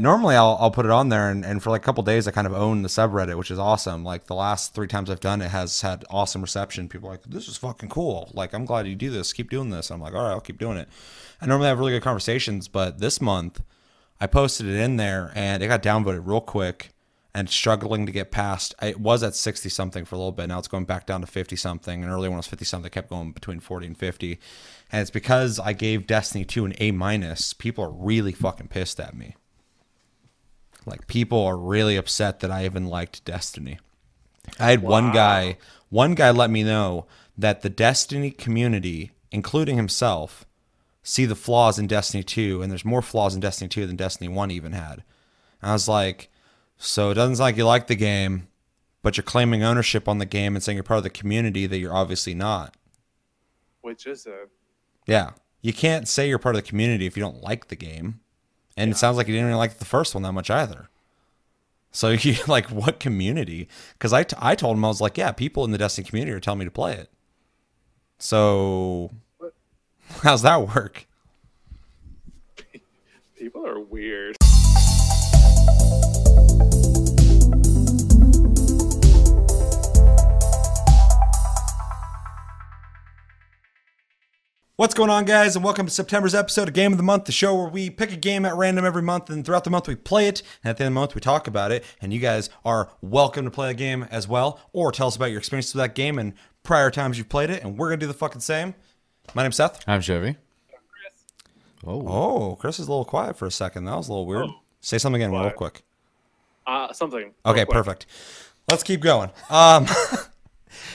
Normally, I'll, I'll put it on there, and, and for like a couple days, I kind of own the subreddit, which is awesome. Like the last three times I've done it has had awesome reception. People are like, this is fucking cool. Like, I'm glad you do this. Keep doing this. I'm like, all right, I'll keep doing it. I normally have really good conversations, but this month, I posted it in there, and it got downvoted real quick and struggling to get past. It was at 60 something for a little bit. Now it's going back down to 50 something. And earlier when it was 50 something, it kept going between 40 and 50. And it's because I gave Destiny 2 an A minus. People are really fucking pissed at me. Like people are really upset that I even liked Destiny. I had one guy, one guy let me know that the Destiny community, including himself, see the flaws in Destiny 2 and there's more flaws in Destiny 2 than Destiny 1 even had. And I was like, so it doesn't sound like you like the game, but you're claiming ownership on the game and saying you're part of the community that you're obviously not. Which is a Yeah. You can't say you're part of the community if you don't like the game. And it sounds like you didn't really like the first one that much either. So you like what community? Because I, t- I told him I was like, yeah, people in the Destiny community are telling me to play it. So how's that work? people are weird. What's going on, guys, and welcome to September's episode of Game of the Month, the show where we pick a game at random every month, and throughout the month we play it, and at the end of the month we talk about it, and you guys are welcome to play the game as well, or tell us about your experience with that game and prior times you've played it, and we're gonna do the fucking same. My name's Seth. I'm Chevy. Oh, Oh, Chris is a little quiet for a second. That was a little weird. Oh. Say something again, real quick. Uh, something. Okay, quick. perfect. Let's keep going. Um,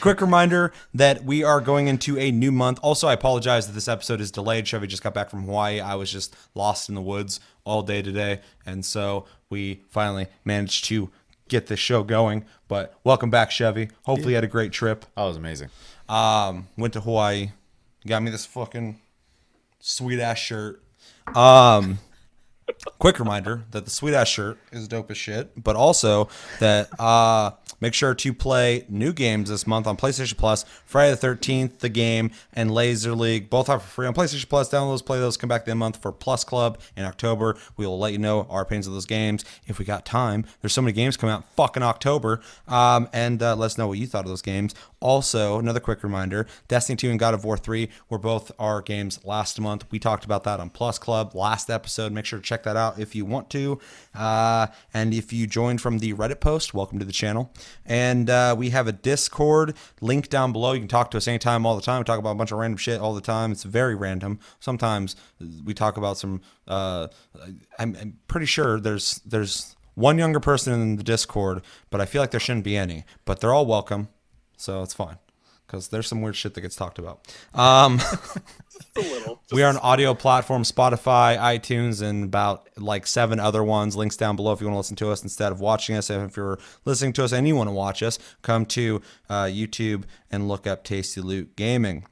quick reminder that we are going into a new month. Also, I apologize that this episode is delayed. Chevy just got back from Hawaii. I was just lost in the woods all day today, and so we finally managed to get this show going. But welcome back, Chevy. Hopefully, you had a great trip. that was amazing. Um, went to Hawaii. Got me this fucking sweet ass shirt. Um, quick reminder that the sweet ass shirt is dope as shit, but also that uh, make sure to play new games this month on PlayStation Plus. Friday the Thirteenth, the game, and Laser League both are for free on PlayStation Plus. Download those, play those. Come back the month for Plus Club in October. We will let you know our opinions of those games if we got time. There's so many games coming out fucking October, um, and uh, let us know what you thought of those games. Also, another quick reminder: Destiny 2 and God of War 3 were both our games last month. We talked about that on Plus Club last episode. Make sure to check that out if you want to. Uh, and if you joined from the Reddit post, welcome to the channel. And uh, we have a Discord link down below. You can talk to us anytime, all the time. We talk about a bunch of random shit all the time. It's very random. Sometimes we talk about some. Uh, I'm, I'm pretty sure there's there's one younger person in the Discord, but I feel like there shouldn't be any. But they're all welcome, so it's fine because there's some weird shit that gets talked about. Um, Just a little. Just, we are on audio platform, Spotify, iTunes, and about like seven other ones. Links down below if you want to listen to us instead of watching us. And if you're listening to us and you want to watch us, come to uh, YouTube and look up Tasty Loot Gaming.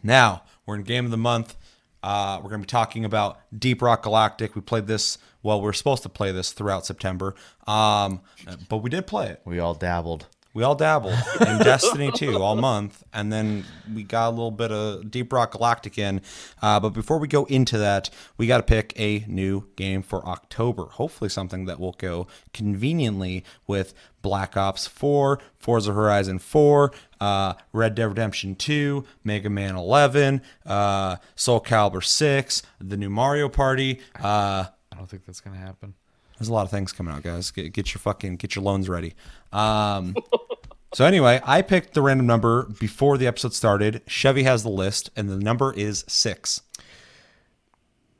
Now we're in Game of the Month. Uh, we're going to be talking about Deep Rock Galactic. We played this. Well, we are supposed to play this throughout September, um, but we did play it. We all dabbled. We all dabbled in Destiny 2 all month, and then we got a little bit of Deep Rock Galactic in. Uh, but before we go into that, we got to pick a new game for October. Hopefully, something that will go conveniently with Black Ops 4, Forza Horizon 4, uh, Red Dead Redemption 2, Mega Man 11, uh, Soul Calibur 6, the new Mario Party. Uh, I don't think that's gonna happen. there's a lot of things coming out, guys. Get, get your fucking get your loans ready. Um, so anyway, I picked the random number before the episode started. Chevy has the list, and the number is six.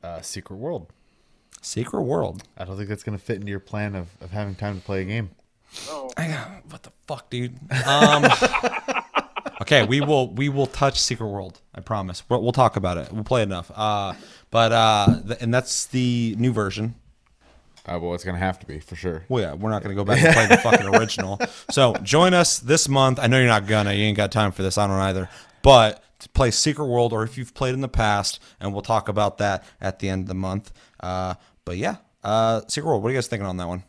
Uh, Secret World. Secret World. I don't think that's gonna fit into your plan of, of having time to play a game. no. What the fuck, dude? Um, okay, we will we will touch Secret World. I promise. We'll, we'll talk about it. We'll play enough. Uh, but uh, th- and that's the new version. Uh, well, it's gonna have to be for sure. Well, yeah, we're not going to go back and play the fucking original. So join us this month. I know you're not gonna. You ain't got time for this. I don't either. But to play Secret World, or if you've played in the past, and we'll talk about that at the end of the month. Uh, but yeah, uh, Secret World. What are you guys thinking on that one?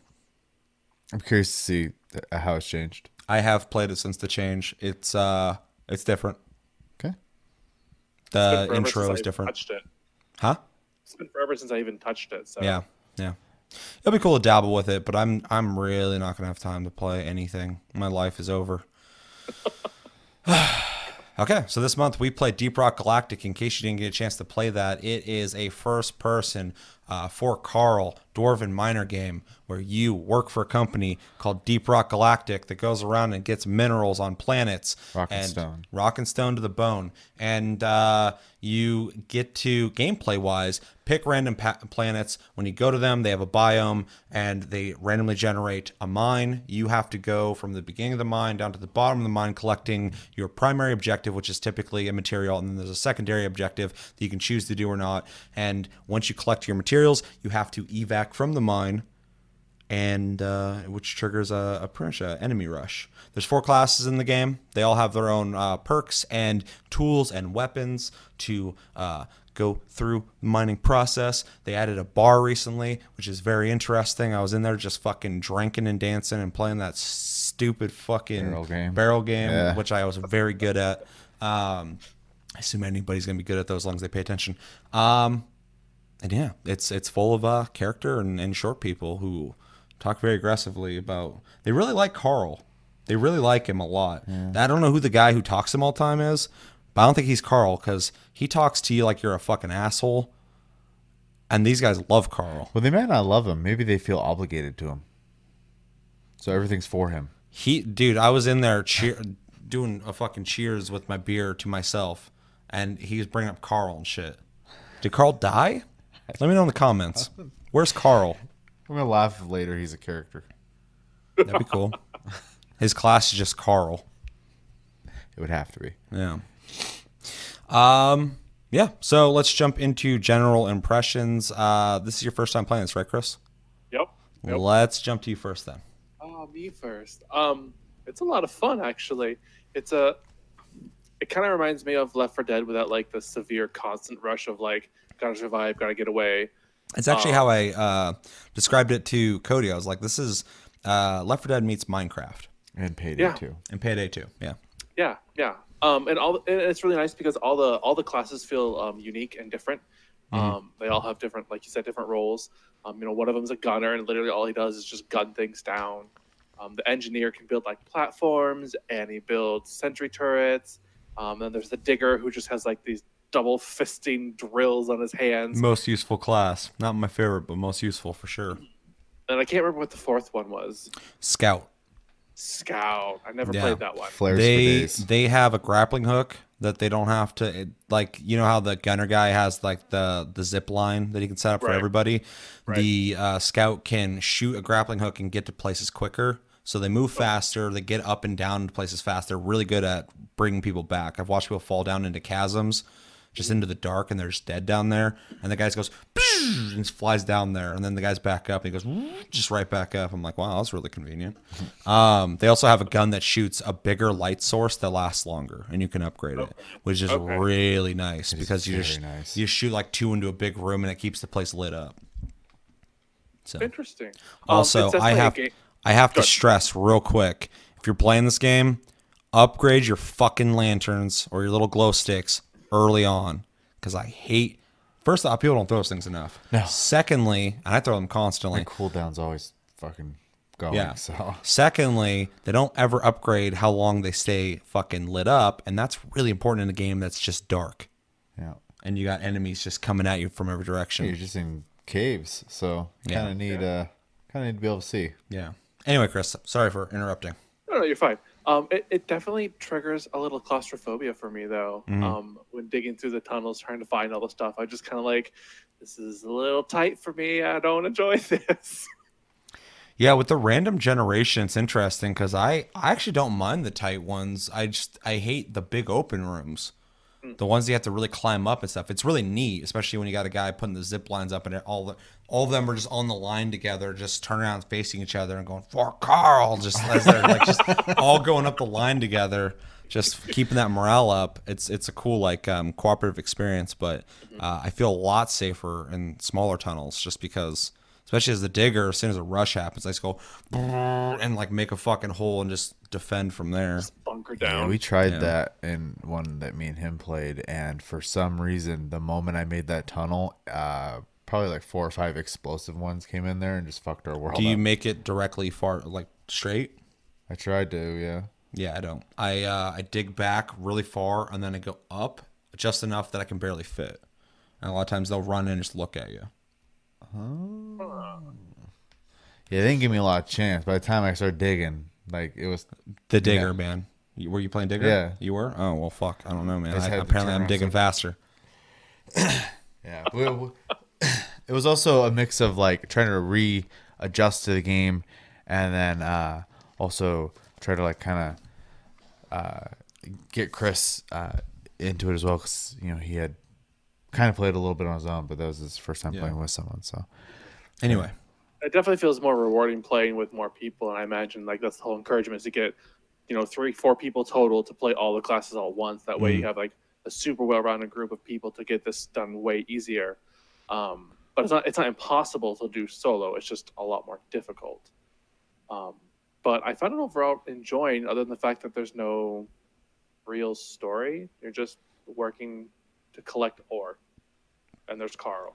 I'm curious to see how it's changed. I have played it since the change. It's uh, it's different. Okay. The intro is different. Touched it. Huh? It's been forever since I even touched it. So Yeah, yeah. It'll be cool to dabble with it, but I'm I'm really not gonna have time to play anything. My life is over. okay, so this month we played Deep Rock Galactic. In case you didn't get a chance to play that, it is a first-person uh, for Karl Dwarven miner game where you work for a company called Deep Rock Galactic that goes around and gets minerals on planets Rock and and stone. rock and stone to the bone. And uh, you get to gameplay wise pick random pa- planets. When you go to them they have a biome and they randomly generate a mine. You have to go from the beginning of the mine down to the bottom of the mine collecting your primary objective which is typically a material. And then there's a secondary objective that you can choose to do or not. And once you collect your materials you have to evac from the mine and uh, which triggers a, a pretty much a enemy rush. There's four classes in the game. They all have their own uh, perks and tools and weapons to uh, go through the mining process. They added a bar recently, which is very interesting. I was in there just fucking drinking and dancing and playing that stupid fucking Barrel game. barrel game, Yeah. which I was very good at. Um, I assume anybody's gonna be good at those as long as they pay attention. Um, and yeah, it's it's full of uh, character and, and short people who talk very aggressively about. They really like Karl. They really like him a lot. I don't know who the guy who talks to him all the time is, but I don't think he's Karl because he talks to you like you're a fucking asshole. And these guys love Karl. Well, they might not love him. Maybe they feel obligated to him. So everything's for him. He, dude, I was in there cheer, doing a fucking cheers with my beer to myself, and he was bringing up Karl and shit. Did Karl die? Let me know in the comments. Where's Karl? I'm gonna laugh if later he's a character. That'd be cool. His class is just Karl. It would have to be. Yeah. Um. Yeah. So let's jump into general impressions. Uh, this is your first time playing this, right, Chris? Yep. Yep. Let's jump to you first then. Oh, me first. Um, it's a lot of fun actually. It's a. It kind of reminds me of Left 4 Dead without like the severe constant rush of like gotta survive, gotta get away. It's actually how I uh, described it to Cody. I was like, "This is uh, Left 4 Dead meets Minecraft And Payday Yeah. too. and Payday 2. Yeah. Yeah, yeah. Um, and all and it's really nice because all the all the classes feel um, unique and different. Um, they all have different, like you said, different roles. Um, you know, one of them's a gunner, and literally all he does is just gun things down. Um, the engineer can build like platforms, and he builds sentry turrets. Um, then there's the digger who just has like these double fisting drills on his hands. Most useful class. Not my favorite, but most useful for sure. And I can't remember what the fourth one was. Scout. Scout. I never Yeah. played that one. Flares for they days. they have a grappling hook that they don't have to it- like you know how the gunner guy has like the the zip line that he can set up for everybody Right. the uh, scout can shoot a grappling hook and get to places quicker so they move faster they get up and down to places faster They're really good at bringing people back i've watched people fall down into chasms just into the dark and they're just dead down there. And the guy goes and flies down there. And then the guy's back up and he goes just right back up. I'm like wow that's really convenient. Um, they also have a gun that shoots a bigger light source that lasts longer and you can upgrade it which is Okay. really nice because you just nice. you shoot like two into a big room and it keeps the place lit up. So Interesting. Um, also it's i have i have to stress real quick if you're playing this game upgrade your fucking lanterns or your little glow sticks early on because i hate first off people don't throw those things enough No. secondly and i throw them constantly My cooldown's always fucking going. yeah. So Secondly, they don't ever upgrade how long they stay fucking lit up, and that's really important in a game that's just dark, yeah. and you got enemies just coming at you from every direction. You're just in caves, so kind of need uh kind of need to be able to see. Yeah. Anyway, Chris, sorry for interrupting. No, no, you're fine. Um, it, it definitely triggers a little claustrophobia for me, though. Mm-hmm. Um, when digging through the tunnels, trying to find all the stuff, I just kind of like, this is a little tight for me. I don't enjoy this. Yeah, with the random generation, it's interesting because I, I actually don't mind the tight ones. I just I hate the big open rooms, the ones you have to really climb up and stuff. It's really neat, especially when you got a guy putting the zip lines up and it, all the all of them are just on the line together, just turning around facing each other and going for Karl, just as they're like just all going up the line together, just keeping that morale up. It's it's a cool like um, cooperative experience, but uh, I feel a lot safer in smaller tunnels just because especially as the digger, as soon as a rush happens, I just go and like make a fucking hole and just defend from there. Bunker Yeah, down. we tried Yeah. that in one that me and him played, and for some reason, the moment I made that tunnel, uh, probably like four or five explosive ones came in there and just fucked our world. Do you up. make it directly far, like straight? I tried to, yeah. Yeah, I don't. I uh, I dig back really far and then I go up just enough that I can barely fit. And a lot of times they'll run in and just look at you. Yeah, they didn't give me a lot of chance. By the time I started digging, like it was The digger, Yeah. man. You, were you playing digger? Yeah. You were? Oh well, fuck. I don't know, man. I I, apparently, I'm digging faster. Yeah, it was also a mix of like trying to readjust to the game, and then uh, also try to like kind of uh, get Chris uh, into it as well because you know he had kind of played a little bit on his own, but that was his first time Yeah. playing with someone. So. Anyway, it definitely feels more rewarding playing with more people and i imagine like that's the whole encouragement is to get you know three four people total to play all the classes all at once. That way you have like a super well-rounded group of people to get this done way easier. Um, but it's not it's not impossible to do solo. It's just a lot more difficult. Um, but i found it overall enjoying other than the fact that there's no real story. You're just working to collect ore and there's karl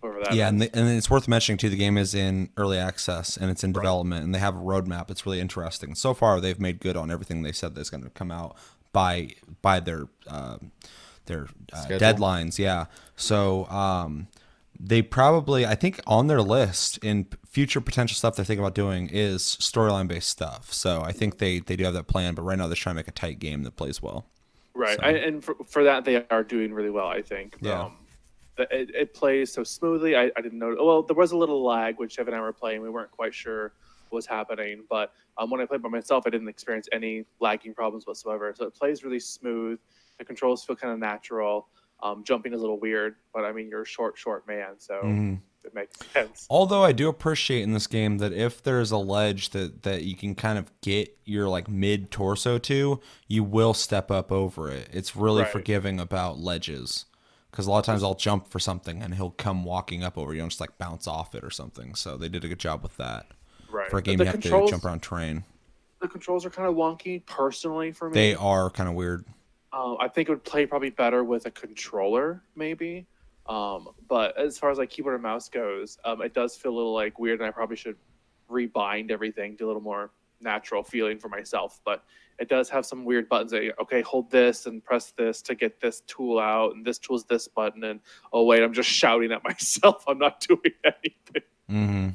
whoever that yeah, and, the, and it's worth mentioning too. The game is in early access and it's in development, and they have a roadmap. It's really interesting. So far, they've made good on everything they said that's going to come out by by their uh, their uh, deadlines. Yeah, so um, they probably I think on their list in future potential stuff they're thinking about doing is storyline based stuff. So I think they they do have that plan, but right now they're trying to make a tight game that plays well. Right, So- I, and for, for that they are doing really well. I think. Yeah. Um, the- it, it plays so smoothly. I, I didn't know. Well, there was a little lag when Chev and I were playing. We weren't quite sure what was happening, but um, when I played by myself, I didn't experience any lagging problems whatsoever. So it plays really smooth. The controls feel kind of natural. Um, jumping is a little weird, but I mean you're a short, short man, so Mm-hmm. It makes sense. Although I do appreciate in this game that if there's a ledge that that you can kind of get your like mid torso to, you will step up over it. It's really Right. forgiving about ledges. Because a lot of times I'll jump for something and he'll come walking up over you and just like bounce off it or something. So they did a good job with that. Right. For a game the you have controls, to jump around terrain. the controls are kind of wonky personally for me. They are kind of weird. Um, I think it would play probably better with a controller, maybe. Um, but as far as like keyboard and mouse goes, um, it does feel a little like weird, and I probably should rebind everything to a little more natural feeling for myself. But it does have some weird buttons that okay, hold this and press this to get this tool out, and this tool's this button, and oh wait, I'm just shouting at myself. I'm not doing anything. Mm-hmm.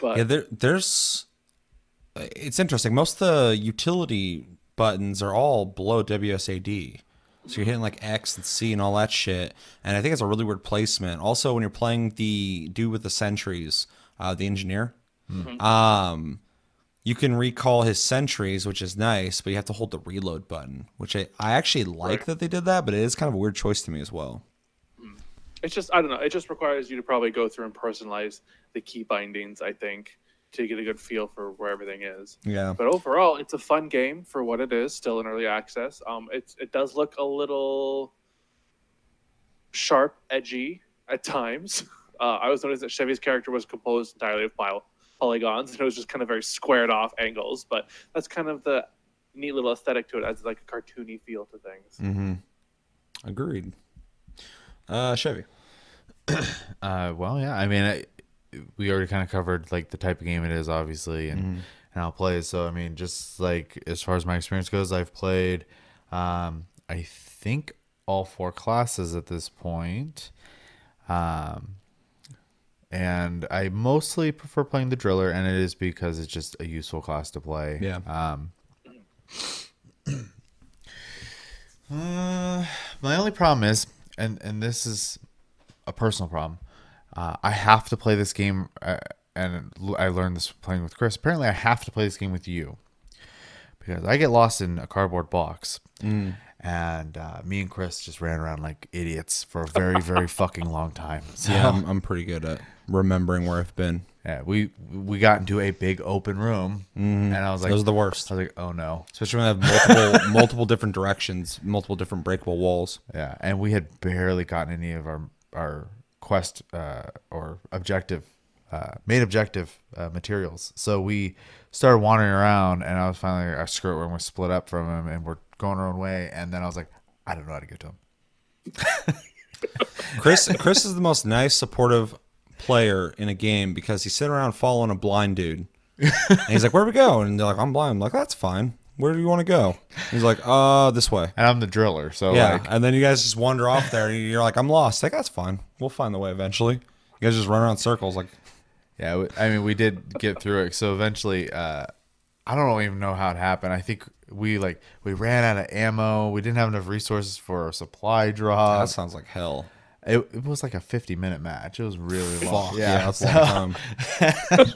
But Yeah, there, there's. It's interesting. Most of the utility buttons are all below WSAD. So you're hitting like X and C and all that shit. And I think it's a really weird placement. Also, when you're playing the dude with the sentries, uh, the engineer, um, you can recall his sentries, which is nice, but you have to hold the reload button, which I, I actually like Right. that they did that, but it is kind of a weird choice to me as well. it's just I don't know. It just requires you to probably go through and personalize the key bindings. I think to get a good feel for where everything is. Yeah. But overall, it's a fun game for what it is. Still in early access. Um, it's it does look a little sharp, edgy at times. Uh, I was noticing that Chevy's character was composed entirely of pile, polygons, and it was just kind of very squared off angles. But that's kind of the neat little aesthetic to it, as like a cartoony feel to things. Mm-hmm. Agreed. Uh, Chevy. Uh, well, yeah. I mean, I, we already kind of covered like the type of game it is, obviously, and and how it plays. So, I mean, just like as far as my experience goes, I've played, um, I think all four classes at this point. Um, and I mostly prefer playing the driller, and it is because it's just a useful class to play. Yeah. Um, uh, my only problem is, and and this is a personal problem. Uh, I have to play this game, uh, and I learned this playing with Chris. Apparently, I have to play this game with you because I get lost in a cardboard box, and uh, me and Chris just ran around like idiots for a very, very fucking long time. So, Yeah, I'm, I'm pretty good at remembering where I've been. yeah, we we got into a big open room, and I was like, Those are the worst. I was like, oh no, Especially when they have multiple multiple different directions, multiple different breakable walls. Yeah, and we had barely gotten any of our our quest uh, or objective uh, main objective uh, materials. So we started wandering around, and I was finally like, "I screw it, we're split up from him, and we're going our own way." And then I was like, "I don't know how to get to him." Chris Chris is the most nice, supportive player in a game because he's sitting around following a blind dude. And he's like, Where do we go? And they're like, I'm blind. I'm like, That's fine. Where do you want to go? He's like, Uh, this way. And I'm the driller, so Yeah. like and then you guys just wander off there and you're like, I'm lost. Like, that's fine. We'll find the way eventually. You guys just run around circles like Yeah, I mean, we did get through it. So eventually, uh, I don't even know how it happened. I think we like we ran out of ammo. We didn't have enough resources for a supply drop. that sounds like hell. It, it was like a 50 minute match. It was really long. Fuck, yeah, that's a long time.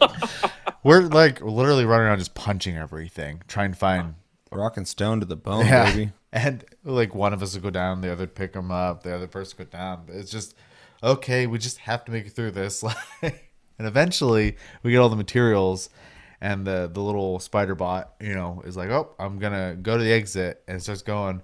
We're like literally running around just punching everything, trying to find. Rock and stone to the bone, Yeah. baby. And like one of us would go down, the other would pick them up, the other person would go down. It's just okay. We just have to make it through this. and eventually, we get all the materials, and the the little spider bot, you know, is like, "Oh, I'm gonna go to the exit," and it starts going.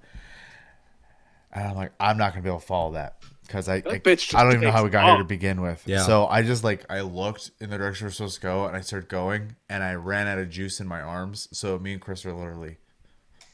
And I'm like, I'm not gonna be able to follow that because I I, bitch I don't even know how we takes got here to begin with. Yeah. So I just like I looked in the direction we're supposed to go, and I started going, and I ran out of juice in my arms. So me and Chris are literally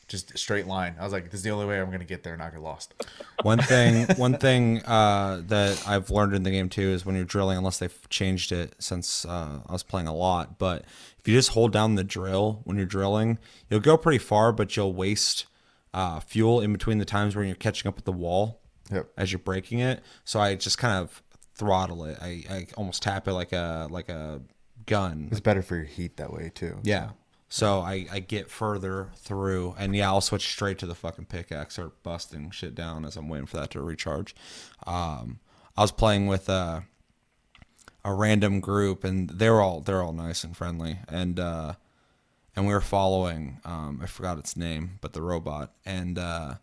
just straight line. I was like, this is the only way I'm gonna get there and not get lost. One thing, one thing uh, that I've learned in the game too is when you're drilling, unless they've changed it since uh, I was playing a lot, but if you just hold down the drill when you're drilling, you'll go pretty far, but you'll waste uh, fuel in between the times when you're catching up with the wall Yep. as you're breaking it. So I just kind of throttle it. I, I almost tap it like a like a gun. It's better for your heat that way too. Yeah. So I, I get further through, and yeah, I'll switch straight to the fucking pickaxe or busting shit down as I'm waiting for that to recharge. Um, I was playing with a, a random group, and they're all they're all nice and friendly, and uh, and we were following um, I forgot its name, but the robot, and uh,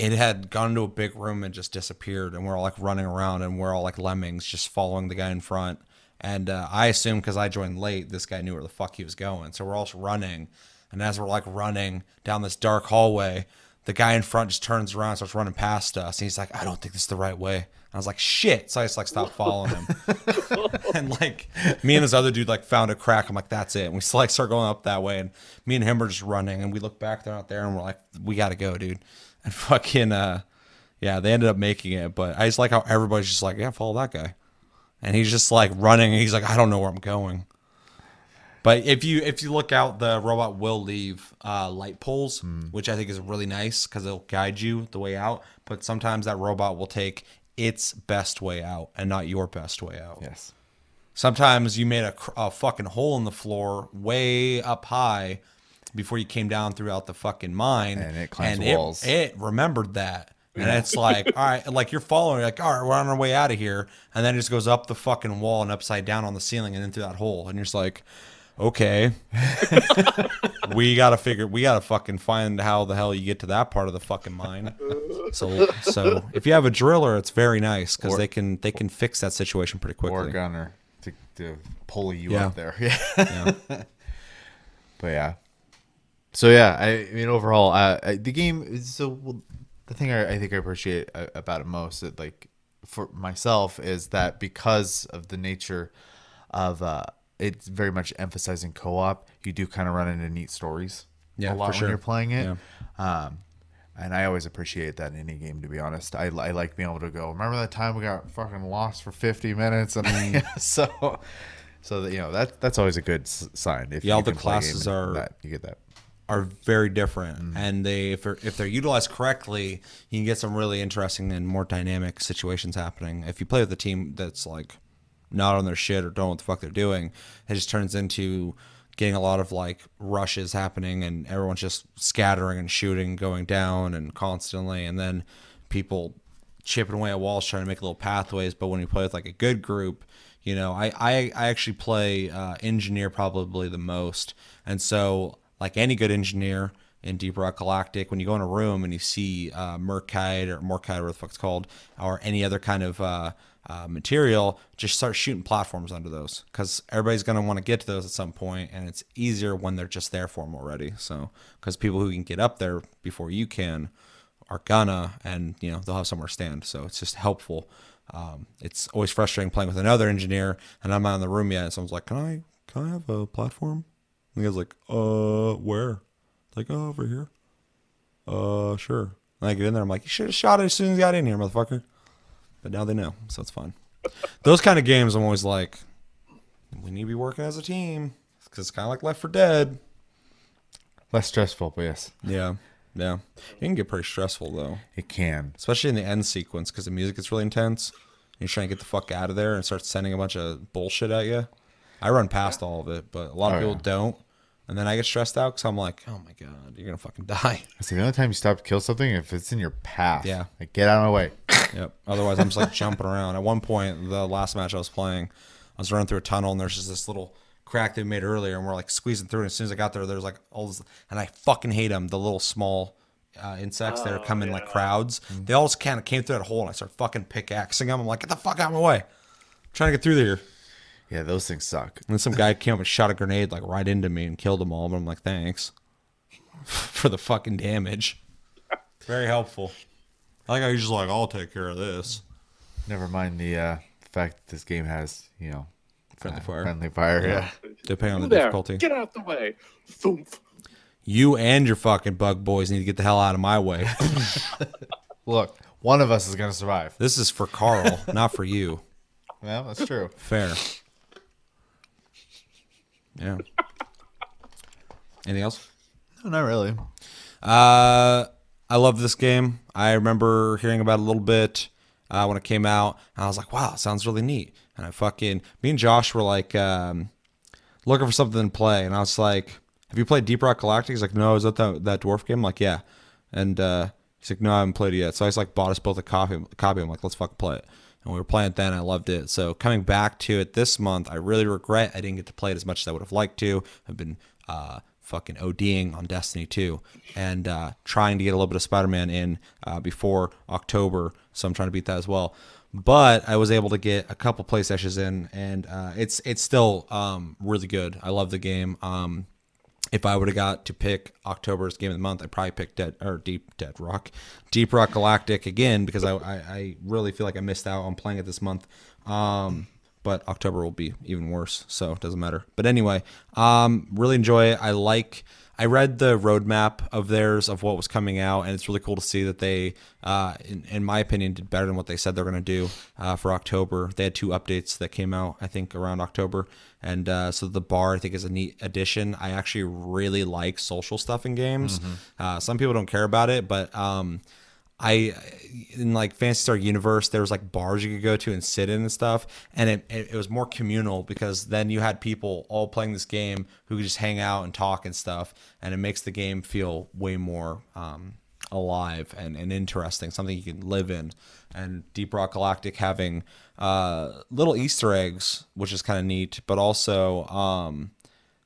it had gone into a big room and just disappeared and we're all like running around and we're all like lemmings just following the guy in front. And uh, i assume because i joined late this guy knew where the fuck he was going. So we're all just running and as we're like running down this dark hallway the guy in front just turns around starts running past us and he's like i don't think this is the right way. And i was like shit. So i just like stopped following him. And like me and this other dude like found a crack. I'm like that's it. And we like start going up that way and me and him are just running and we look back they're not there and we're like we gotta go dude and fucking uh yeah they ended up making it but i just like how everybody's just like yeah follow that guy. And he's just like running. He's like i don't know where i'm going. But if you if you look out the robot will leave uh, light poles which i think is really nice because it'll guide you the way out. But sometimes that robot will take its best way out and not your best way out. Yes. Sometimes you made a, a fucking hole in the floor way up high before you came down throughout the fucking mine, And it climbs walls. It, remembered that, and it's like, all right, like you're following, like, all right, we're on our way out of here, and then it just goes up the fucking wall and upside down on the ceiling and into that hole, and you're just like, okay, we gotta figure, we gotta fucking find how the hell you get to that part of the fucking mine. So, so if you have a driller, it's very nice because they can they can fix that situation pretty quickly. Or a gunner to, to pull you Yeah. up there. Yeah. Yeah. But yeah. So yeah, I, I mean overall, uh, I, the game is so well, the thing I, I think I appreciate uh, about it most, that, like for myself, is that because of the nature of uh, it's very much emphasizing co-op. You do kind of run into neat stories. Yeah, a lot for when you're playing it. Yeah. Um, and I always appreciate that in any game. To be honest, I, I like being able to go. Remember that time we got fucking lost for 50 minutes, and so so that you know that that's always a good s- sign. If Yeah, all the can play a game classes are- that you get that. Are very different, Mm-hmm. and they if they're, if they're utilized correctly, you can get some really interesting and more dynamic situations happening. If you play with a team that's like not on their shit or don't know what the fuck they're doing, it just turns into getting a lot of like rushes happening, and everyone's just scattering and shooting, going down, and constantly, and then people chipping away at walls trying to make little pathways. But when you play with like a good group, you know, I I, I actually play uh, engineer probably the most, and so like any good engineer in Deep Rock Galactic, when you go in a room and you see uh, Merkite or Morkite, or what the fuck it's called, or any other kind of uh, uh, material, just start shooting platforms under those because everybody's going to want to get to those at some point, and it's easier when they're just there for them already. So, because people who can get up there before you can are gonna, and you know they'll have somewhere to stand. So it's just helpful. Um, it's always frustrating playing with another engineer, and I'm not in the room yet. And someone's like, "Can I, can I have a platform?" And the guy's like, "Uh, where?" Like, "Oh, over here." Uh, sure. And I get in there. I'm like, "You should have shot it as soon as you got in here, motherfucker." but now they know, so it's fun. Those kind of games, I'm always like, we need to be working as a team because it's kind of like Left 4 Dead. Less stressful, but yes, Yeah, yeah. It can get pretty stressful though, it can. especially in the end sequence because the music gets really intense. And you're trying to get the fuck out of there and start sending a bunch of bullshit at you. I run past all of it, but a lot of Oh, people yeah. don't. And then I get stressed out because I'm like, oh my god, you're gonna fucking die. See, the only time you stop to kill something if it's in your path. Yeah. like get out of my way. Yep. Otherwise, I'm just like jumping around. At one point, the last match I was playing, I was running through a tunnel, and there's just this little crack they made earlier, and we're like squeezing through. And as soon as I got there, there's like all this, and I fucking hate them. The little small uh, insects that are coming in like crowds. They all just kind of came through that hole, and I start fucking pickaxing them. I'm like, get the fuck out of my way. I'm trying to get through there. Yeah, those things suck. And then some guy came up and shot a grenade like right into me and killed them all. But I'm like, thanks for the fucking damage. Very helpful. I like how he's just like, I'll take care of this. Never mind the uh, fact that this game has you know Friendly uh, fire. Friendly fire. Yeah. Depending on the there? difficulty. Get out the way. Thoomph. You and your fucking bug boys need to get the hell out of my way. Look, one of us is gonna survive. this is for Karl, not for you. Well, that's true. Fair. Yeah. Anything else? No, not really. Uh, I love this game. I remember hearing about it a little bit uh, when it came out, and I was like, "Wow, sounds really neat." And I fucking me and Josh were like um, looking for something to play, and I was like, "Have you played Deep Rock Galactic?" He's like, "No, is that the, that dwarf game?" I'm like, "Yeah," and uh, he's like, "No, I haven't played it yet." So I just like bought us both a copy. Copy. I'm like, "Let's fucking play it." And we were playing it then. I loved it. So coming back to it this month, I really regret I didn't get to play it as much as I would have liked to. I've been uh, fucking ODing on Destiny 2 and uh, trying to get a little bit of Spider Man in uh, before October. So I'm trying to beat that as well. But I was able to get a couple play sessions in, and uh, it's it's still um, really good. I love the game. Um, if I would have got to pick October's game of the month, I'd probably pick Dead or Deep Dead Rock, Deep Rock Galactic again because I, I, I really feel like I missed out on playing it this month. Um, but October will be even worse, so it doesn't matter. But anyway, um, really enjoy it. I like. I read the roadmap of theirs of what was coming out, and it's really cool to see that they, uh, in, in my opinion, did better than what they said they're going to do uh, for October. They had two updates that came out, I think, around October, and uh, so the bar I think is a neat addition. I actually really like social stuff in games. Uh, some people don't care about it, but um, I in like Phantasy Star Universe, there was like bars you could go to and sit in and stuff, and it, it, it was more communal because then you had people all playing this game who could just hang out and talk and stuff, and it makes the game feel way more um, alive and, and interesting, something you can live in. And Deep Rock Galactic having uh, little Easter eggs, which is kind of neat, but also um,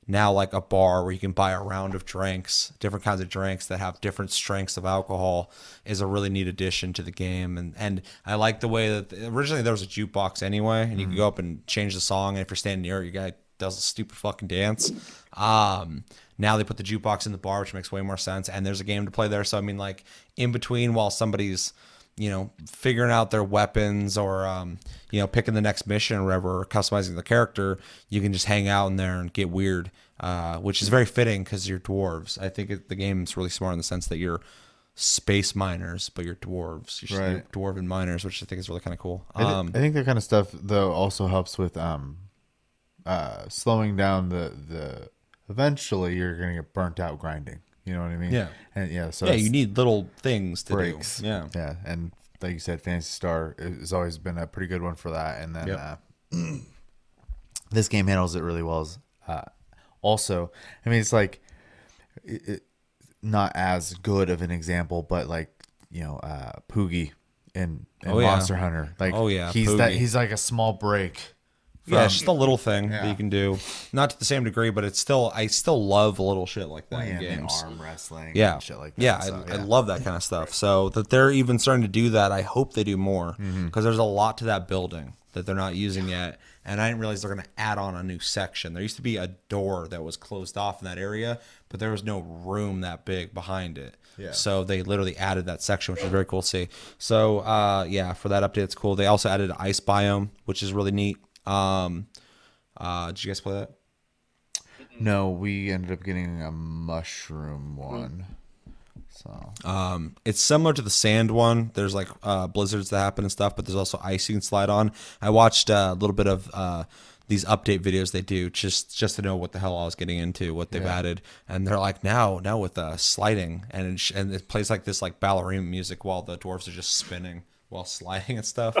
now like a bar where you can buy a round of drinks, different kinds of drinks that have different strengths of alcohol is a really neat addition to the game. And and I like the way that originally there was a jukebox anyway, and you could go up and change the song. And if you're standing near it, your guy does a stupid fucking dance. Um, now they put the jukebox in the bar, which makes way more sense. And there's a game to play there. So I mean, like in between while somebody's you know, figuring out their weapons or, um, you know, picking the next mission or whatever, or customizing the character, you can just hang out in there and get weird, uh, which is very fitting because you're dwarves. I think it, the game's really smart in the sense that you're space miners, but you're dwarves. You're, Right. you're dwarven miners, which I think is really kind of cool. I, Um, I think that kind of stuff though also helps with um, uh, slowing down the the. Eventually, you're gonna get burnt out grinding. You know what I mean? Yeah. And yeah, so yeah, you need little things to breaks. do. Yeah. Yeah, and like you said, Phantasy Star has always been a pretty good one for that. And then Yep. uh, this game handles it really well. As, uh, also, I mean, it's like it, it, not as good of an example, but like you know, uh, Poogie in, in Oh, yeah. Hunter. Like, Oh, yeah, he's that he's like a small break. Yeah, it's just a little thing that you can do. Not to the same degree, but it's still I still love little shit like that yeah, in games. arm wrestling, yeah, and shit like that. Yeah, So, I, I love that kind of stuff. So that they're even starting to do that, I hope they do more because Mm-hmm. there's a lot to that building that they're not using yet. And I didn't realize they're going to add on a new section. There used to be a door that was closed off in that area, but there was no room that big behind it. Yeah. So they literally added that section, which is very cool to see. So uh, yeah, for that update, it's cool. They also added an ice biome, which is really neat. Um, uh, did you guys play that? No, we ended up getting a mushroom one. So Um, it's similar to the sand one. There's like uh, blizzards that happen and stuff, but there's also ice you can slide on. I watched uh, a little bit of uh, these update videos they do just just to know what the hell I was getting into, what they've Yeah. added, and they're like now now with uh, sliding and it, sh- and it plays like this like ballerina music while the dwarves are just spinning while sliding and stuff.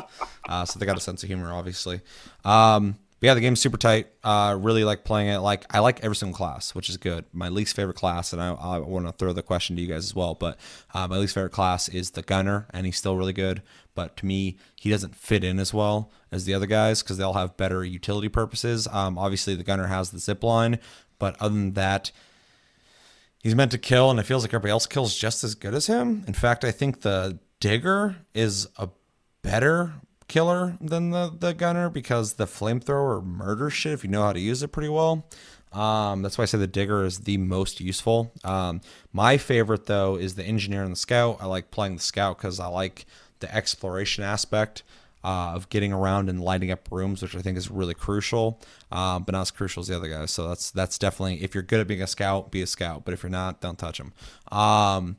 uh, so they got a sense of humor, obviously. Um, but yeah, the game's super tight. Uh, really like playing it. Like I like every single class, which is good. My least favorite class, and I, I want to throw the question to you guys as well. But uh, my least favorite class is the gunner, and he's still really good. But to me, he doesn't fit in as well as the other guys because they all have better utility purposes. Um, obviously, the gunner has the zip line, but other than that, he's meant to kill, and it feels like everybody else kills just as good as him. In fact, I think the digger is a better killer than the, the gunner because the flamethrower murders shit if you know how to use it pretty well. Um, that's why I say the digger is the most useful. Um, my favorite though is the engineer and the scout. I like playing the scout because I like the exploration aspect uh, of getting around and lighting up rooms, which I think is really crucial, um, but not as crucial as the other guys. So that's that's definitely if you're good at being a scout, be a scout. But if you're not, don't touch them. Um,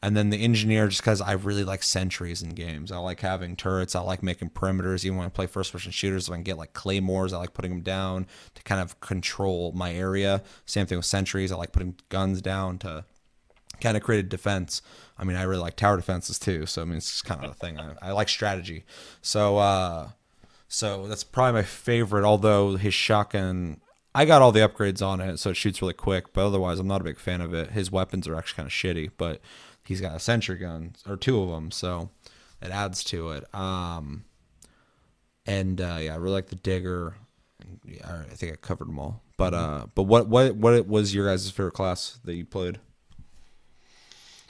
and then the engineer, just because I really like sentries in games. I like having turrets. I like making perimeters. Even when I play first person shooters, if I can get like claymores, I like putting them down to kind of control my area. Same thing with sentries. I like putting guns down to kind of create a defense. I mean, I really like tower defenses too. So I mean, it's just kind of the thing. I, I like strategy. So uh, so that's probably my favorite. Although his shotgun, I got all the upgrades on it, so it shoots really quick. But otherwise, I'm not a big fan of it. His weapons are actually kind of shitty, but he's got a sentry gun or two of them, so it adds to it. Um, and uh, yeah, I really like the digger. Yeah, I think I covered them all. But uh, but what what what was your guys' favorite class that you played?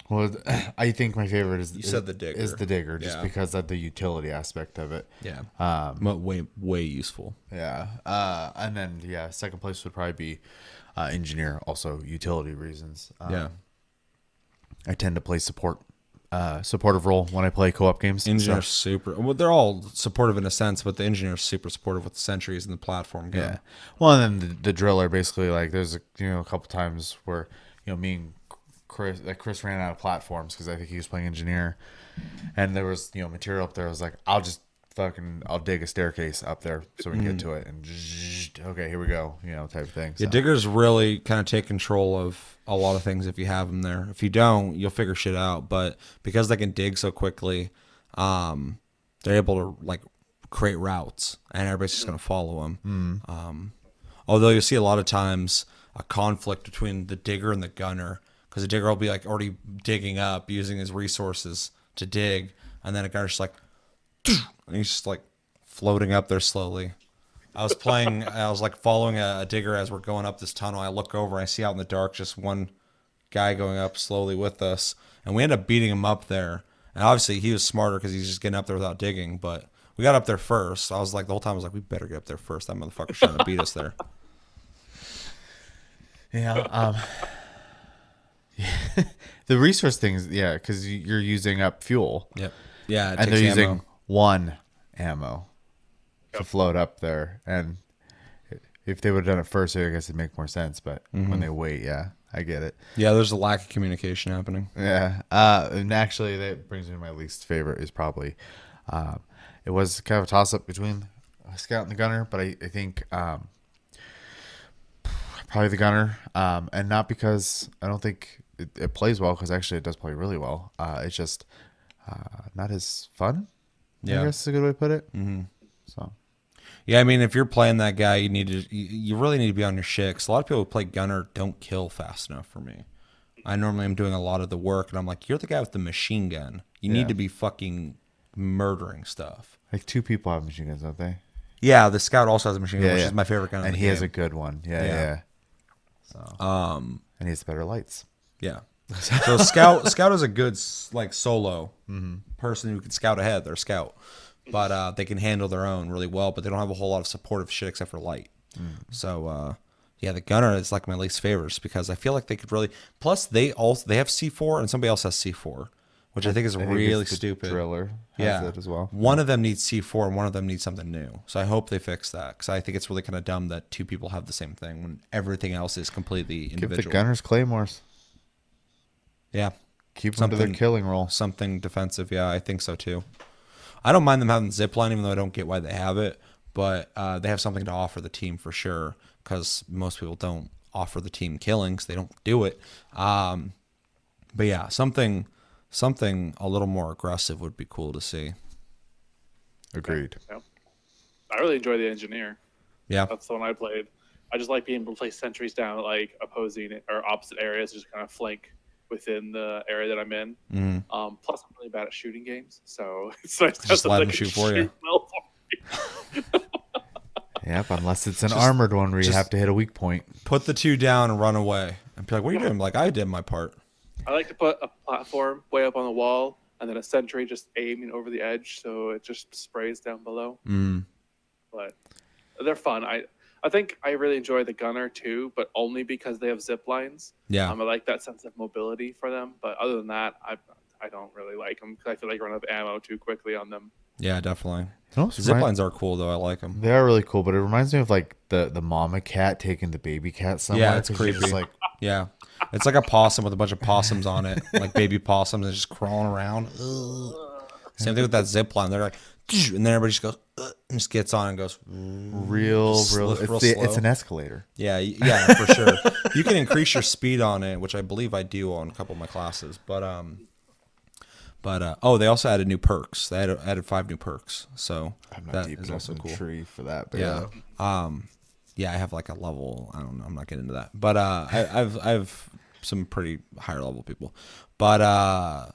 Well, I think my favorite is You said the digger. Is the digger just Yeah. because of the utility aspect of it. Yeah, Um, way way useful. yeah. Uh, and then yeah, second place would probably be uh, engineer. Also utility reasons. Um, Yeah, I tend to play support, uh, supportive role when I play co-op games. so- super. Well, they're all supportive in a sense, but the engineer's super supportive with the sentries and the platform. Gun. Yeah. Well, and then the, the driller basically like there's a, you know a couple times where you know me and Chris like Chris ran out of platforms because I think he was playing engineer, and there was you know material up there. I was like, I'll just fucking I'll dig a staircase up there so we can get to it and zzz, okay here we go you know type of thing. Yeah, diggers really kind of take control of a lot of things if you have them there. If you don't, you'll figure shit out. But because they can dig so quickly, um, they're able to like create routes, and everybody's just gonna follow them. Um, although you'll see a lot of times a conflict between the digger and the gunner, because the digger will be like already digging up using his resources to dig, and then a gunner's just like, and he's just like floating up there slowly. I was playing. I was like following a, a digger as we're going up this tunnel. I look over. I see out in the dark just one guy going up slowly with us, and we end up beating him up there. And obviously he was smarter because he's just getting up there without digging. But we got up there first. I was like the whole time I was like, we better get up there first. That motherfucker's trying to beat us there. yeah. Um, the resource things yeah because you're using up fuel Yep. Yeah. It and they're using ammo. One ammo to float up there and if they would have done it first i guess it'd make more sense but Mm-hmm. when they wait yeah i get it Yeah. There's a lack of communication happening. yeah uh and actually that brings me to my least favorite is probably um it was kind of a toss up between a scout and the gunner but i, I think um probably the gunner um and not because i don't think it, it plays well because actually it does play really well uh it's just uh not as fun Yeah. i guess is a good way to put it mm-hmm. so Yeah, I mean, if you're playing that guy, you need to, you, really need to be on your shit. 'cause a lot of people who play gunner don't kill fast enough for me. I normally am doing a lot of the work, and I'm like, you're the guy with the machine gun. You Yeah. need to be fucking murdering stuff. Like two people have machine guns, don't they? Yeah, the scout also has a machine gun, Yeah, which yeah. is my favorite gun. And he has a good one. Yeah, Yeah. yeah. So um, and he has better lights. yeah. So scout, scout is a good like solo person who can scout ahead. They're scout, but uh, they can handle their own really well. But they don't have a whole lot of supportive shit except for light. So uh, yeah, the gunner is like my least favorite just because I feel like they could really. Plus, they also they have C four and somebody else has C four, which I think is I really stupid. Driller has yeah, it as well. One of them needs C four and one of them needs something new. So I hope they fix that because I think it's really kind of dumb that two people have the same thing when everything else is completely Give individual. the gunners claymores. Yeah, keep them to their Something- killing role. something defensive. Yeah, I think so too. I don't mind them having zip line, even though I don't get why they have it. But uh, they have something to offer the team for sure, because most people don't offer the team killings. They don't do it. Um, but yeah, something something a little more aggressive would be cool to see. Agreed. Yeah. I really enjoy the engineer. Yeah, That's the one I played. I just like being able to place sentries down at like opposing or opposite areas, just kind of flank within the area that I'm in. Mhm. Um, plus, I'm really bad at shooting games, so it's nice to have Just let something them that can shoot for you. well for. Yep, unless it's an armored one where you have to hit a weak point. put the two down and run away, and be like, "What are you doing?" Like I did my part. I like to put a platform way up on the wall and then a sentry just aiming over the edge, so it just sprays down below. Mm. But they're fun. I I think I really enjoy the gunner too, but only because they have zip lines. Yeah, Um, I like that sense of mobility for them, but other than that, I I don't really like them because I feel like I run out of ammo too quickly on them. yeah, definitely. You Zip remind- lines are cool though. I like them. They are really cool, but it reminds me of like the the mama cat taking the baby cat somewhere. Yeah, it's just creepy. like Yeah, it's like a possum with a bunch of possums on it, like baby possums, and just crawling around. Ugh. Same thing with that zip line. They're like, and then everybody just goes, "Ugh," and just gets on and goes. real, real. real It's, the, it's an escalator. Yeah, yeah, for sure. You can increase your speed on it, which I believe I do on a couple of my classes. But um, but uh, oh, they also added new perks. They added, added five new perks, so I'm not that deep is also cool. tree for that, but Yeah. yeah. Um, yeah, I have like a level. I don't know. I'm not getting into that, but uh, I, I've I've some pretty higher level people, but uh,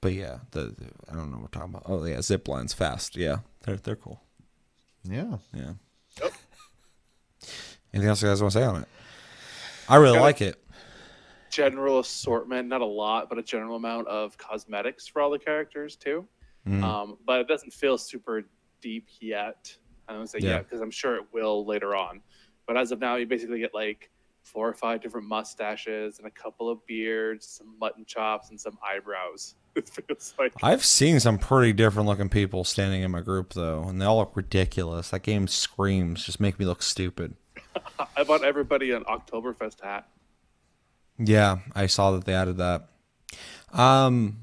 but yeah, the, the- I don't know what we're talking about. Oh yeah, zip lines fast. Yeah, they're they're cool. yeah. Yeah. Anything else you guys want to say on it? I really Got it. like it. General assortment, not a lot, but a general amount of cosmetics for all the characters too. Mm. Um, but it doesn't feel super deep yet. I don't say Yeah. yet because I'm sure it will later on. But as of now, you basically get like four or five different mustaches and a couple of beards, some mutton chops, and some eyebrows. It feels like I've seen some pretty different looking people standing in my group though, and they all look ridiculous. That game screams, just make me look stupid. I bought everybody an Oktoberfest hat. Yeah, I saw that they added that. Um,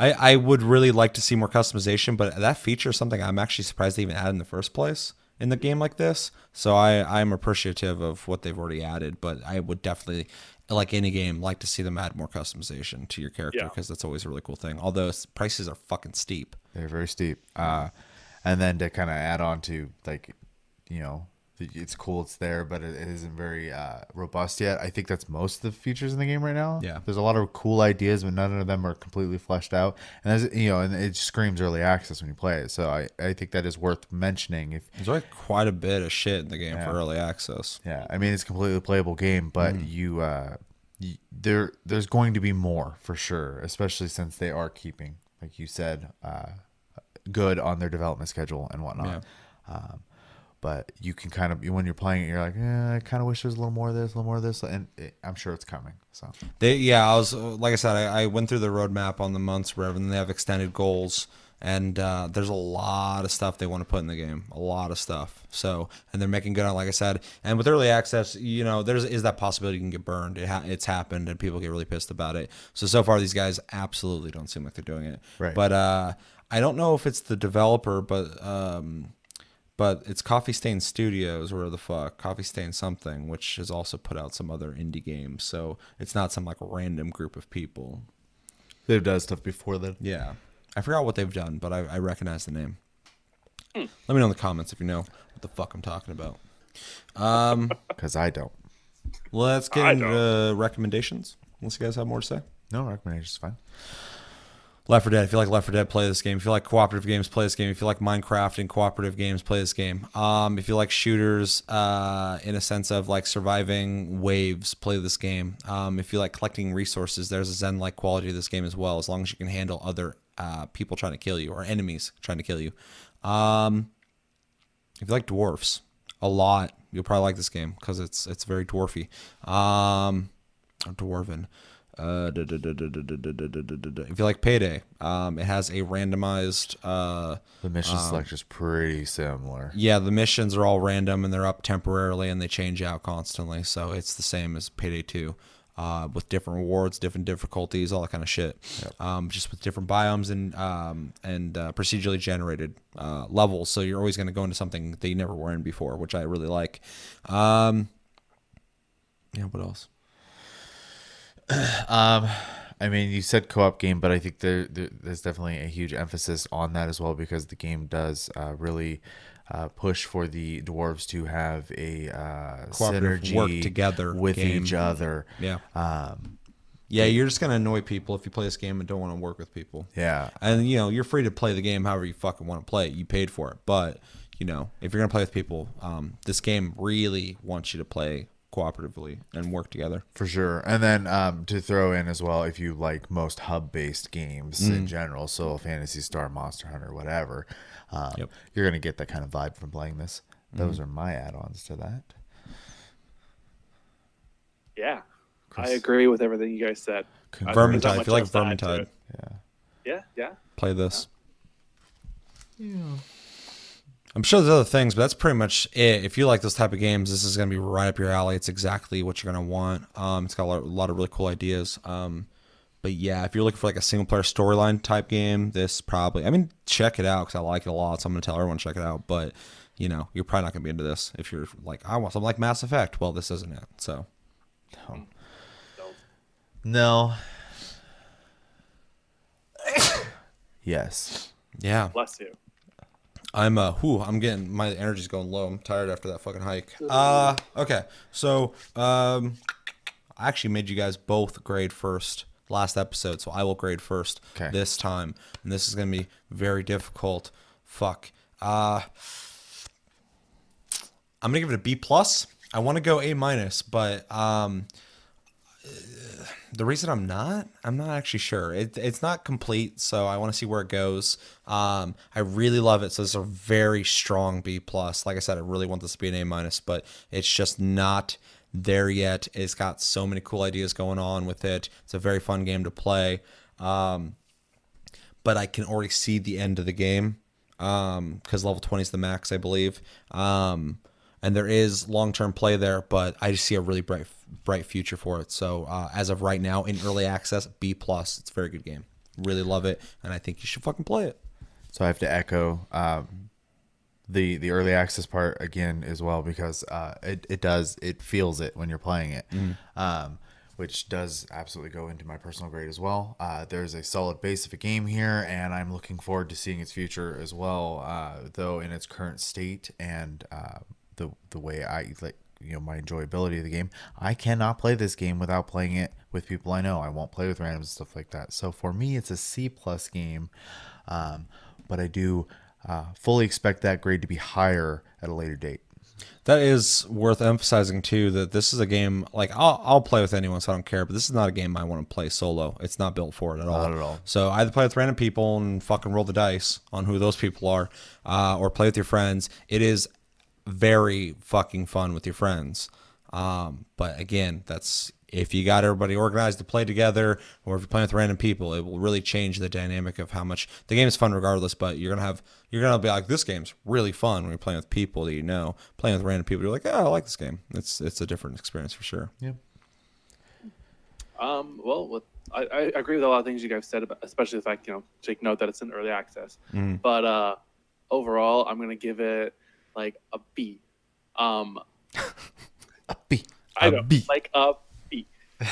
I I would really like to see more customization, but that feature is something I'm actually surprised they even added in the first place in the game like this. So I I'm appreciative of what they've already added, but I would definitely like any game like to see them add more customization to your character Yeah. because that's always a really cool thing. Although prices are fucking steep. They're very steep. Uh, and then to kind of add on to like, you know, it's cool, it's there, but it, it isn't very uh, robust yet. I think that's most of the features in the game right now. Yeah. there's a lot of cool ideas, but none of them are completely fleshed out. And as you know, and it screams early access when you play it. So I, I think that is worth mentioning. If There's like quite a bit of shit in the game Yeah. for early access. yeah, I mean it's a completely playable game, but Mm. you uh, y there there's going to be more for sure, especially since they are keeping, like you said, uh, good on their development schedule and whatnot. Um, but you can kind of when you're playing it, you're like, eh, I kind of wish there's a little more of this, a little more of this, and it, I'm sure it's coming. So They yeah, I was like I said, I, I went through the roadmap on the months wherever, and they have extended goals, and uh, there's a lot of stuff they want to put in the game, a lot of stuff. So and they're making good on, like I said, and with early access, you know, there's is that possibility you can get burned. It ha- it's happened, and people get really pissed about it. So so far, these guys absolutely don't seem like they're doing it. Right. But uh, I don't know if it's the developer, but um, but it's Coffee Stain Studios or the fuck Coffee Stain something, which has also put out some other indie games. So it's not some like random group of people. they've done stuff before then. Yeah, I forgot what they've done, but I, I recognize the name. Let me know in the comments if you know what the fuck I'm talking about. Um, Because I don't. let's get I into recommendations. Unless you guys have more to say. No recommendations, fine. Left 4 Dead. If you like Left 4 Dead, play this game. If you like cooperative games, play this game. If you like Minecraft and cooperative games, play this game. Um, if you like shooters, uh, in a sense of like surviving waves, play this game. Um, if you like collecting resources, there's a Zen-like quality to this game as well. As long as you can handle other uh, people trying to kill you or enemies trying to kill you. Um, if you like dwarfs a lot, you'll probably like this game because it's it's very dwarfy. Um, dwarven. If you like Payday, um, it has a randomized. Uh, the mission um, selection is pretty similar. Yeah, the missions are all random and they're up temporarily and they change out constantly. So it's the same as Payday 2 uh, with different rewards, different difficulties, all that kind of shit. Yep. Um, just with different biomes and um, and uh, procedurally generated uh, levels. So you're always going to go into something that you never were in before, which I really like. Um, yeah, what else? Um, I mean, you said co-op game, but I think there, there there's definitely a huge emphasis on that as well because the game does uh, really uh, push for the dwarves to have a uh, synergy work together with game. each other. Yeah. Um, Yeah, you're just gonna annoy people if you play this game and don't want to work with people. yeah. And you know, you're free to play the game however you fucking want to play it. You paid for it, but you know, if you're gonna play with people, um, this game really wants you to play cooperatively and work together. For sure. And then um, to throw in as well, if you like most hub based games Mm. in general, so Phantasy Star, Monster Hunter, whatever, um, Yep. you're going to get that kind of vibe from playing this. Those Mm-hmm. are my add ons to that. Yeah, I agree with everything you guys said. There's Vermintide. If much you like else to add to Vermintide. Yeah. Yeah, yeah. play this. I'm sure there's other things, but that's pretty much it. If you like those type of games, this is going to be right up your alley. It's exactly what you're going to want. Um, it's got a lot, a lot of really cool ideas. Um, but yeah, if you're looking for like a single player storyline type game, this probably, I mean, check it out because I like it a lot. So I'm going to tell everyone to check it out. But, you know, you're probably not going to be into this if you're like, I want something like Mass Effect. Well, this isn't it. So, So, No. yes. yeah. bless you. I'm uh whew, I'm getting my energy's going low. I'm tired after that fucking hike. Uh okay. So um I actually made you guys both grade first last episode, so I will grade first Okay. this time. And this is gonna be very difficult. Fuck. Uh I'm gonna give it a B plus. I want to go A minus, but um the reason I'm not, I'm not actually sure. It, it's not complete, so I want to see where it goes. Um, I really love it, so it's a very strong B plus. Like I said, I really want this to be an A minus, but it's just not there yet. It's got so many cool ideas going on with it. It's a very fun game to play. Um, but I can already see the end of the game because level 20 is the max, I believe. Um, and there is long term play there, but I just see a really bright bright future for it. So uh, as of right now, in early access, B plus. It's a very good game. Really love it, and I think you should fucking play it. So I have to echo um, the the early access part again as well because uh, it it does it feels it when you're playing it, um, which does absolutely go into my personal grade as well. Uh, there's a solid base of a game here, and I'm looking forward to seeing its future as well. Uh, though in its current state and uh, the the way I like you know my enjoyability of the game, I cannot play this game without playing it with people I know. I won't play with randoms and stuff like that. So for me, it's a C plus game, um, but I do uh, fully expect that grade to be higher at a later date. That is worth emphasizing too. That this is a game like I'll I'll play with anyone, so I don't care. But this is not a game I want to play solo. It's not built for it at all. Not at all. So either play with random people and fucking roll the dice on who those people are, uh, or play with your friends. It is very fucking fun with your friends. Um, but again, that's if you got everybody organized to play together, or if you're playing with random people, it will really change the dynamic of how much the game is fun regardless. But you're gonna have you're gonna be like, this game's really fun when you're playing with people that you know. Playing with random people, you're like, oh, I like this game. It's it's a different experience for sure. Yeah. Um, well, with, I, I agree with a lot of things you guys said, about, especially the fact you know take note that it's in early access. But uh, overall, I'm gonna give it like a B. Um, A B. I A know, B. like a B.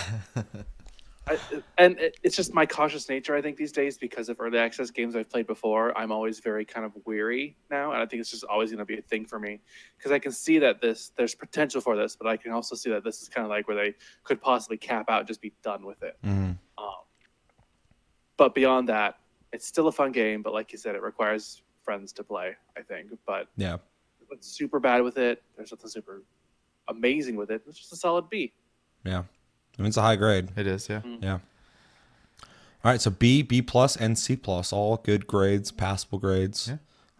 I, and it, it's just my cautious nature, I think, these days because of early access games I've played before. I'm always very kind of weary now, and I think it's just always going to be a thing for me because I can see that this there's potential for this, but I can also see that this is kind of like where they could possibly cap out, and just be done with it. Mm-hmm. Um, but beyond that, it's still a fun game. But like you said, it requires friends to play. I think, but Yeah. What's super bad with it? There's nothing super amazing with it. It's just a solid B. Yeah. I mean, it's a high grade. It is, yeah. Yeah. All right, so B, B plus, and C plus, all good grades, passable grades, Yeah.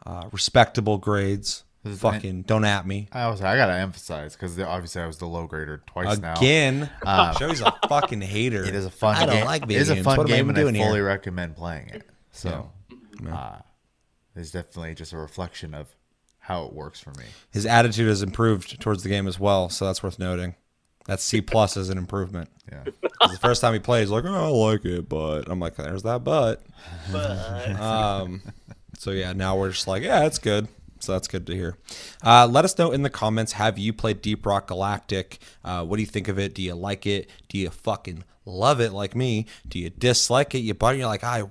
uh, respectable grades. This is- Fucking don't at me I also I gotta emphasize because obviously I was the low grader twice now. again. Um, Joey's a fucking hater. It is a fun I don't like It video is a games. fun what am I game, even and doing I fully here? recommend playing it. So, uh, it's definitely just a reflection of how it works for me. His attitude has improved towards the game as well, so that's worth noting. That's C plus is an improvement. Yeah. The first time he plays, like, oh, I like it, but I'm like, there's that but. But. Um, so yeah, now we're just like, yeah, it's good. So that's good to hear. Uh, let us know in the comments. Have you played Deep Rock Galactic? Uh, what do you think of it? Do you like it? Do you fucking love it like me? Do you dislike it? You but you're like, I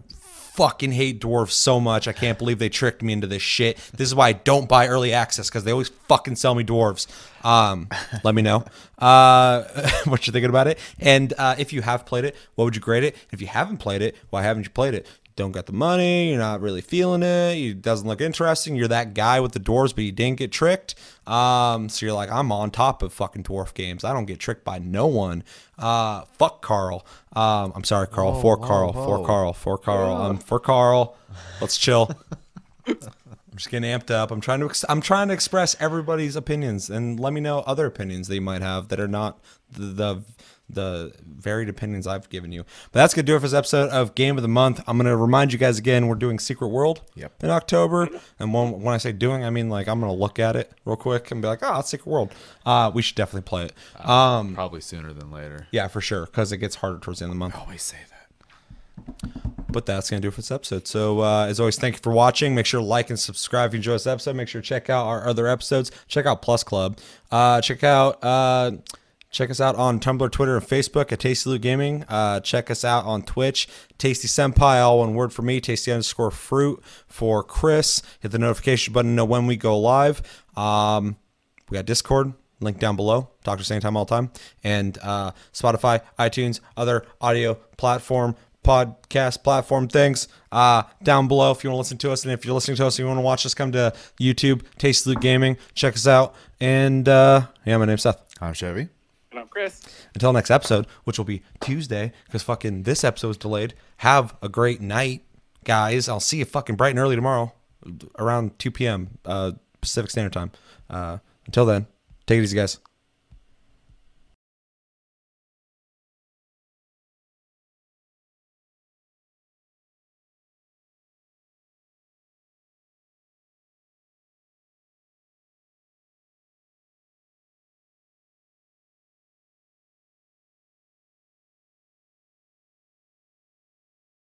fucking hate dwarves so much. I can't believe they tricked me into this shit. This is why I don't buy early access because they always fucking sell me dwarves. Um, let me know uh, what you're thinking about it. And uh, if you have played it, what would you grade it? If you haven't played it, why haven't you played it? Don't got the money. You're not really feeling it. It doesn't look interesting. You're that guy with the doors, but you didn't get tricked. Um, so you're like, I'm on top of fucking dwarf games. I don't get tricked by no one. Uh, fuck Karl. Um, I'm sorry, Karl. Whoa, for whoa, Karl. For whoa. Karl. For Karl. Um, for Karl. Let's chill. I'm just getting amped up. I'm trying to ex- I'm trying to express everybody's opinions and let me know other opinions that you might have that are not the the, the varied opinions I've given you. But that's gonna do it for this episode of Game of the Month. I'm gonna remind you guys again we're doing Secret World Yep. in October, and when when I say doing, I mean like I'm gonna look at it real quick and be like, oh, it's Secret World. Uh, we should definitely play it. Um, Probably sooner than later. yeah, for sure, because it gets harder towards the end of the month. I always say that. But that's going to do it for this episode. So, uh, as always, thank you for watching. Make sure to like and subscribe if you enjoy this episode. Make sure to check out our other episodes. Check out Plus Club. Uh, check out. Check us out on Tumblr, Twitter, and Facebook at Tasty Loot Gaming. Uh, check us out on Twitch, Tasty Senpai, all one word for me, Tasty underscore fruit for Chris. Hit the notification button to know when we go live. Um, we got Discord, link down below. Talk to us anytime, all the time. And uh, Spotify, iTunes, other audio platform, podcast platform things uh, down below if you want to listen to us. And if you're listening to us and you want to watch us, come to YouTube, Tasty Loot Gaming. Check us out. And uh, yeah, my name's Seth. I'm Chevy. And I'm Chris. Until next episode, which will be Tuesday, because fucking this episode is delayed. Have a great night, guys. I'll see you fucking bright and early tomorrow, around 2 p.m. Uh, Pacific Standard Time. Uh, until then, take it easy, guys.